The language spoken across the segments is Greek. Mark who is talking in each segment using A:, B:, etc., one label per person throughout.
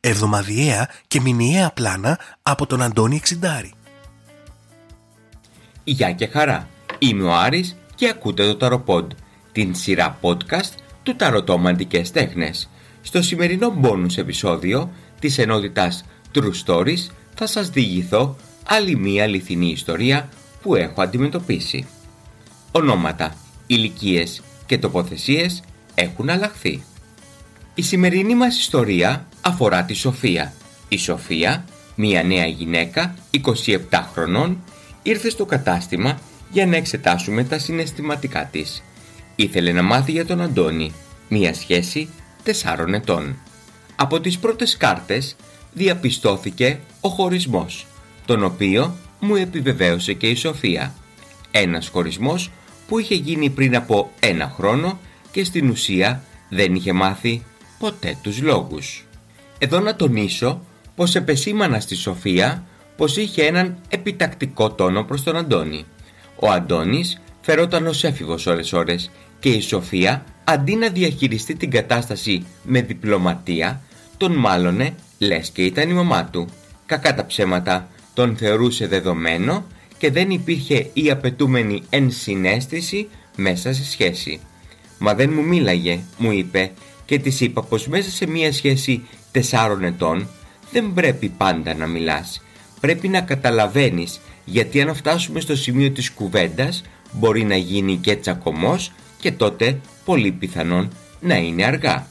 A: Εβδομαδιαία και μηνιαία πλάνα από τον Αντώνη Εξιντάρη.
B: Γεια και χαρά. Είμαι ο Άρης και ακούτε το Ταροποντ, την σειρά podcast του Ταρωτόμαντικές Τέχνες. Στο σημερινό bonus επεισόδιο της ενότητας True Stories θα σας διηγηθώ άλλη μία αληθινή ιστορία που έχω αντιμετωπίσει. Ονόματα, ηλικίες και τοποθεσίες έχουν αλλάχθει. Η σημερινή μας ιστορία αφορά τη Σοφία. Η Σοφία, μια νέα γυναίκα 27 χρονών, ήρθε στο κατάστημα για να εξετάσουμε τα συναισθηματικά της. Ήθελε να μάθει για τον Αντώνη, μια σχέση 4 ετών. Από τις πρώτες κάρτες διαπιστώθηκε ο χωρισμός, τον οποίο μου επιβεβαίωσε και η Σοφία. Ένας χωρισμός που είχε γίνει πριν από ένα χρόνο και στην ουσία δεν είχε μάθει ποτέ τους λόγους. Εδώ να τονίσω πως επεσήμανα στη Σοφία πως είχε έναν επιτακτικό τόνο προς τον Αντώνη. Ο Αντώνης φερόταν ως έφηβος ώρες ώρες και η Σοφία αντί να διαχειριστεί την κατάσταση με διπλωματία τον μάλωνε λες και ήταν η μαμά του. Κακά τα ψέματα τον θεωρούσε δεδομένο και δεν υπήρχε η απαιτούμενη ενσυναίσθηση μέσα σε σχέση. Μα δεν μου μίλαγε, μου είπε και της είπα πως μέσα σε μια σχέση τεσσάρων ετών δεν πρέπει πάντα να μιλάς. Πρέπει να καταλαβαίνεις γιατί αν φτάσουμε στο σημείο της κουβέντας μπορεί να γίνει και τσακωμός και τότε πολύ πιθανόν να είναι αργά.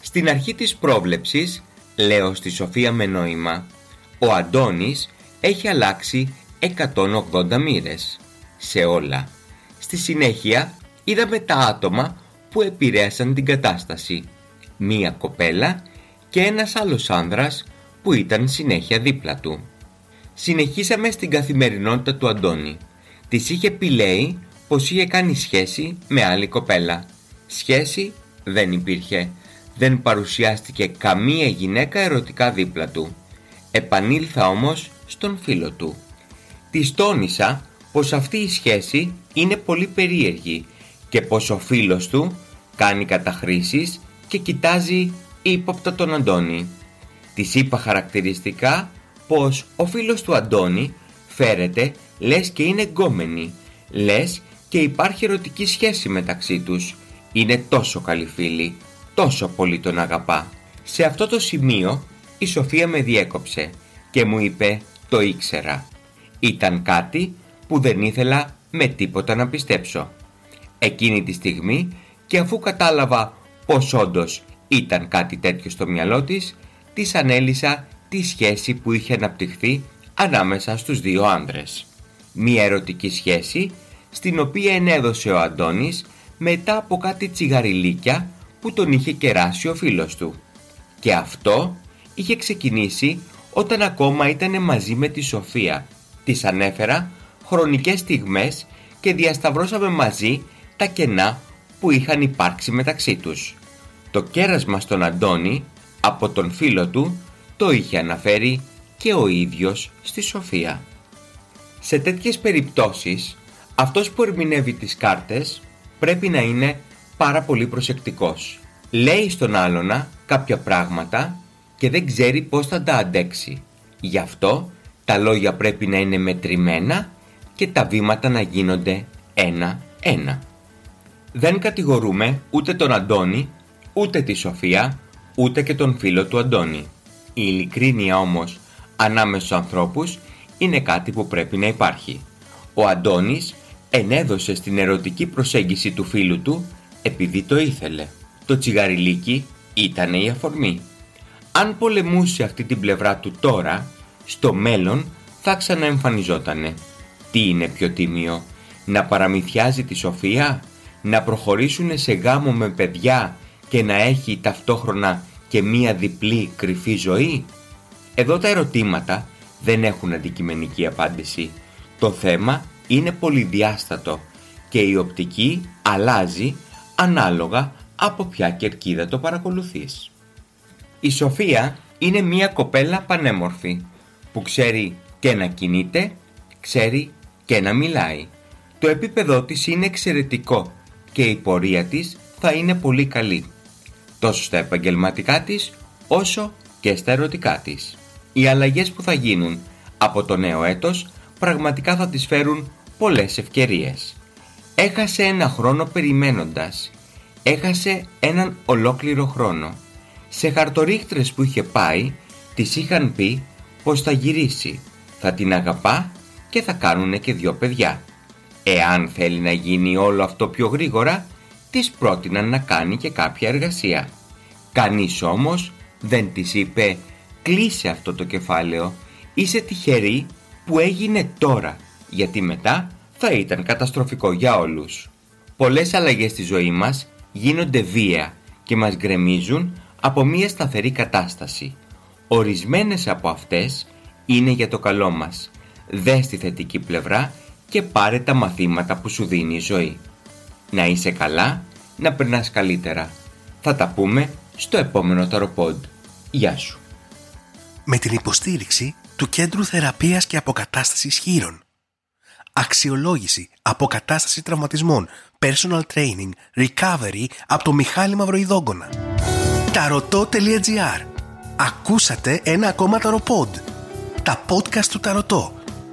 B: Στην αρχή της πρόβλεψης, λέω στη Σοφία με νόημα, ο Αντώνης έχει αλλάξει 180 μοίρες σε όλα. Στη συνέχεια είδαμε τα άτομα που επηρέασαν την κατάσταση. Μία κοπέλα και ένας άλλος άνδρας που ήταν συνέχεια δίπλα του. Συνεχίσαμε στην καθημερινότητα του Αντώνη. Της είχε πει λέει πως είχε κάνει σχέση με άλλη κοπέλα. Σχέση δεν υπήρχε. Δεν παρουσιάστηκε καμία γυναίκα ερωτικά δίπλα του. Επανήλθα όμως στον φίλο του. Της τόνισα πως αυτή η σχέση είναι πολύ περίεργη και πως ο φίλος του κάνει καταχρήσεις και κοιτάζει ύποπτα τον Αντώνη. Της είπα χαρακτηριστικά πως ο φίλος του Αντώνη φέρεται λες και είναι γκόμενοι, λες και υπάρχει ερωτική σχέση μεταξύ τους. Είναι τόσο καλή φίλη, τόσο πολύ τον αγαπά. Σε αυτό το σημείο η Σοφία με διέκοψε και μου είπε το ήξερα. Ήταν κάτι που δεν ήθελα με τίποτα να πιστέψω. Εκείνη τη στιγμή και αφού κατάλαβα πως όντως ήταν κάτι τέτοιο στο μυαλό της, της ανέλησα τη σχέση που είχε αναπτυχθεί ανάμεσα στους δύο άντρες. Μία ερωτική σχέση στην οποία ενέδωσε ο Αντώνης μετά από κάτι τσιγαριλίκια που τον είχε κεράσει ο φίλος του. Και αυτό είχε ξεκινήσει όταν ακόμα ήταν μαζί με τη Σοφία. Της ανέφερα χρονικές στιγμές και διασταυρώσαμε μαζί τα κενά που είχαν υπάρξει μεταξύ τους. Το κέρασμα στον Αντώνη από τον φίλο του το είχε αναφέρει και ο ίδιος στη Σοφία. Σε τέτοιες περιπτώσεις, αυτός που ερμηνεύει τις κάρτες πρέπει να είναι πάρα πολύ προσεκτικός. Λέει στον άλλονα κάποια πράγματα και δεν ξέρει πώς θα τα αντέξει. Γι' αυτό τα λόγια πρέπει να είναι μετρημένα και τα βήματα να γίνονται ένα-ένα. Δεν κατηγορούμε ούτε τον Αντώνη, ούτε τη Σοφία, ούτε και τον φίλο του Αντώνη. Η ειλικρίνεια όμως ανάμεσα στους ανθρώπους είναι κάτι που πρέπει να υπάρχει. Ο Αντώνης ενέδωσε στην ερωτική προσέγγιση του φίλου του επειδή το ήθελε. Το τσιγαριλίκι ήταν η αφορμή. Αν πολεμούσε αυτή την πλευρά του τώρα, στο μέλλον θα ξαναεμφανιζότανε. Τι είναι πιο τίμιο, να παραμυθιάζει τη Σοφία να προχωρήσουν σε γάμο με παιδιά και να έχει ταυτόχρονα και μία διπλή κρυφή ζωή; Εδώ τα ερωτήματα δεν έχουν αντικειμενική απάντηση. Το θέμα είναι πολυδιάστατο και η οπτική αλλάζει ανάλογα από ποια κερκίδα το παρακολουθείς. Η Σοφία είναι μία κοπέλα πανέμορφη που ξέρει και να κινείται, ξέρει και να μιλάει. Το επίπεδό της είναι εξαιρετικό και η πορεία της θα είναι πολύ καλή. Τόσο στα επαγγελματικά της όσο και στα ερωτικά της. Οι αλλαγές που θα γίνουν από το νέο έτος πραγματικά θα της φέρουν πολλές ευκαιρίες. Έχασε ένα χρόνο περιμένοντας. Έχασε έναν ολόκληρο χρόνο. Σε χαρτορίχτρες που είχε πάει, της είχαν πει πως θα γυρίσει, θα την αγαπά και θα κάνουνε και δυο παιδιά. Εάν θέλει να γίνει όλο αυτό πιο γρήγορα, της πρότειναν να κάνει και κάποια εργασία. Κανείς όμως δεν της είπε «Κλείσε αυτό το κεφάλαιο, είσαι τυχερή που έγινε τώρα, γιατί μετά θα ήταν καταστροφικό για όλους». Πολλές αλλαγές στη ζωή μας γίνονται βία και μας γκρεμίζουν από μια σταθερή κατάσταση. Ορισμένες από αυτές είναι για το καλό μας. Δες τη θετική πλευρά και πάρε τα μαθήματα που σου δίνει η ζωή. Να είσαι καλά, να περνάς καλύτερα. Θα τα πούμε στο επόμενο ταροπόντ. Γεια σου.
A: Με την υποστήριξη του Κέντρου Θεραπείας και Αποκατάστασης Χείρων. Αξιολόγηση, αποκατάσταση τραυματισμών, personal training, recovery από το Μιχάλη Μαυροϊδόγκονα. Ταρωτό.gr Ακούσατε ένα ακόμα ταροπόντ. Τα podcast του Ταρωτό.